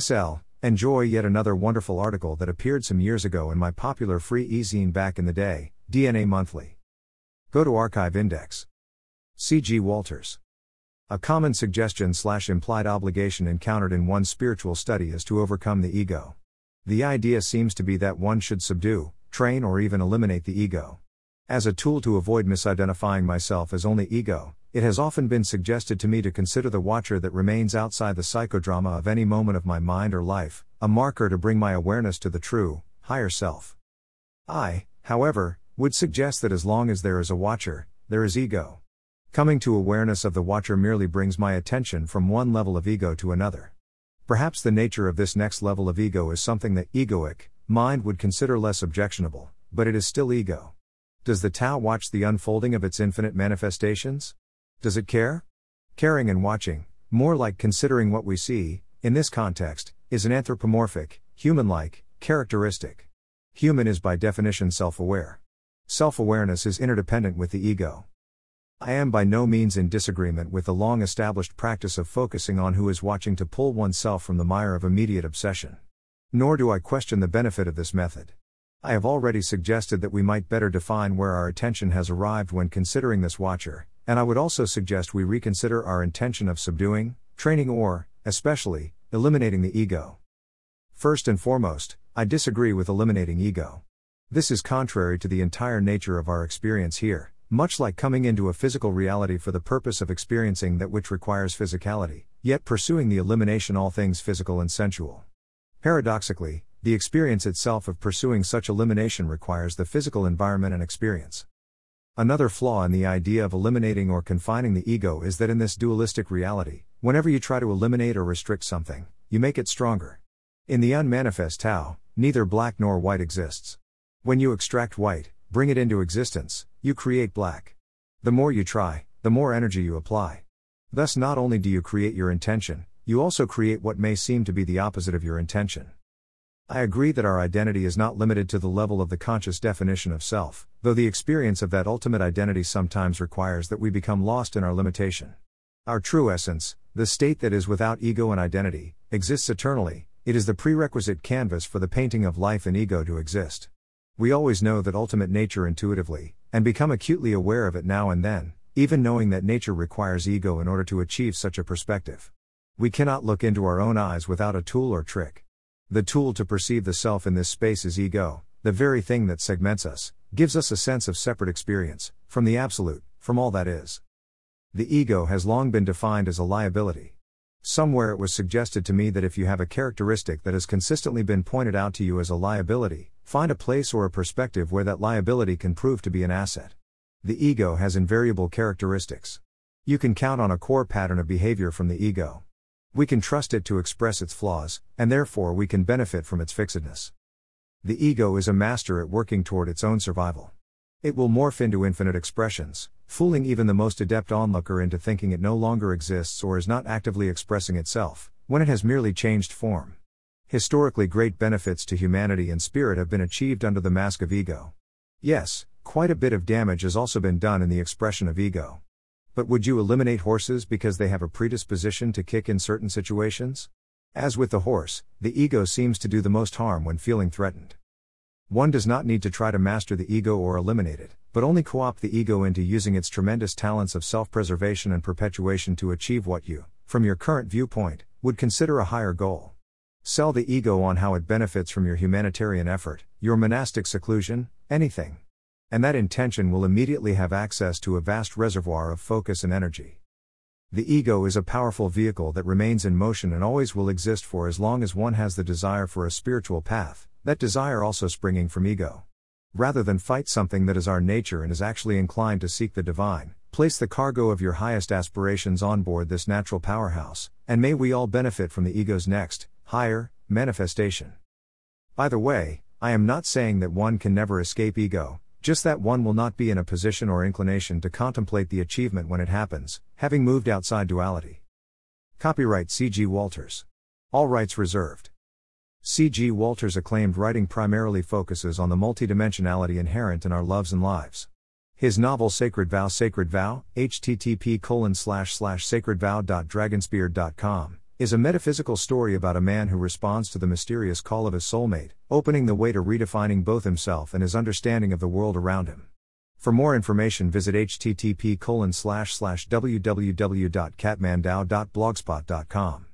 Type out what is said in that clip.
SL, enjoy yet another wonderful article that appeared some years ago in my popular free e-zine back in the day, DNA Monthly. Go to Archive Index. C.G. Walters. A common suggestion slash implied obligation encountered in one's spiritual study is to overcome the ego. The idea seems to be that one should subdue, train, or even eliminate the ego. As a tool to avoid misidentifying myself as only ego, it has often been suggested to me to consider the watcher that remains outside the psychodrama of any moment of my mind or life, a marker to bring my awareness to the true, higher self. I, however, would suggest that as long as there is a watcher, there is ego. Coming to awareness of the watcher merely brings my attention from one level of ego to another. Perhaps the nature of this next level of ego is something that egoic mind would consider less objectionable, but it is still ego. Does the Tao watch the unfolding of its infinite manifestations? Does it care? Caring and watching, more like considering what we see, in this context, is an anthropomorphic, human like, characteristic. Human is by definition self aware. Self awareness is interdependent with the ego. I am by no means in disagreement with the long established practice of focusing on who is watching to pull oneself from the mire of immediate obsession. Nor do I question the benefit of this method. I have already suggested that we might better define where our attention has arrived when considering this watcher, and I would also suggest we reconsider our intention of subduing, training, or, especially, eliminating the ego. First and foremost, I disagree with eliminating ego. This is contrary to the entire nature of our experience here, much like coming into a physical reality for the purpose of experiencing that which requires physicality, yet pursuing the elimination of all things physical and sensual. Paradoxically, the experience itself of pursuing such elimination requires the physical environment and experience. Another flaw in the idea of eliminating or confining the ego is that in this dualistic reality, whenever you try to eliminate or restrict something, you make it stronger. In the unmanifest Tao, neither black nor white exists. When you extract white, bring it into existence, you create black. The more you try, the more energy you apply. Thus, not only do you create your intention, you also create what may seem to be the opposite of your intention. I agree that our identity is not limited to the level of the conscious definition of self, though the experience of that ultimate identity sometimes requires that we become lost in our limitation. Our true essence, the state that is without ego and identity, exists eternally, it is the prerequisite canvas for the painting of life and ego to exist. We always know that ultimate nature intuitively, and become acutely aware of it now and then, even knowing that nature requires ego in order to achieve such a perspective. We cannot look into our own eyes without a tool or trick. The tool to perceive the self in this space is ego, the very thing that segments us, gives us a sense of separate experience, from the absolute, from all that is. The ego has long been defined as a liability. Somewhere it was suggested to me that if you have a characteristic that has consistently been pointed out to you as a liability, Find a place or a perspective where that liability can prove to be an asset. The ego has invariable characteristics. You can count on a core pattern of behavior from the ego. We can trust it to express its flaws, and therefore we can benefit from its fixedness. The ego is a master at working toward its own survival. It will morph into infinite expressions, fooling even the most adept onlooker into thinking it no longer exists or is not actively expressing itself, when it has merely changed form. Historically, great benefits to humanity and spirit have been achieved under the mask of ego. Yes, quite a bit of damage has also been done in the expression of ego. But would you eliminate horses because they have a predisposition to kick in certain situations? As with the horse, the ego seems to do the most harm when feeling threatened. One does not need to try to master the ego or eliminate it, but only co opt the ego into using its tremendous talents of self preservation and perpetuation to achieve what you, from your current viewpoint, would consider a higher goal. Sell the ego on how it benefits from your humanitarian effort, your monastic seclusion, anything. And that intention will immediately have access to a vast reservoir of focus and energy. The ego is a powerful vehicle that remains in motion and always will exist for as long as one has the desire for a spiritual path, that desire also springing from ego. Rather than fight something that is our nature and is actually inclined to seek the divine, place the cargo of your highest aspirations on board this natural powerhouse, and may we all benefit from the ego's next, higher, manifestation. By the way, I am not saying that one can never escape ego, just that one will not be in a position or inclination to contemplate the achievement when it happens, having moved outside duality. Copyright C.G. Walters. All rights reserved. C.G. Walters' acclaimed writing primarily focuses on the multidimensionality inherent in our loves and lives. His novel Sacred Vow Sacred Vow, http colon slash slash sacredvow.dragonspear.com, is a metaphysical story about a man who responds to the mysterious call of his soulmate, opening the way to redefining both himself and his understanding of the world around him. For more information visit http www.catmandao.blogspot.com.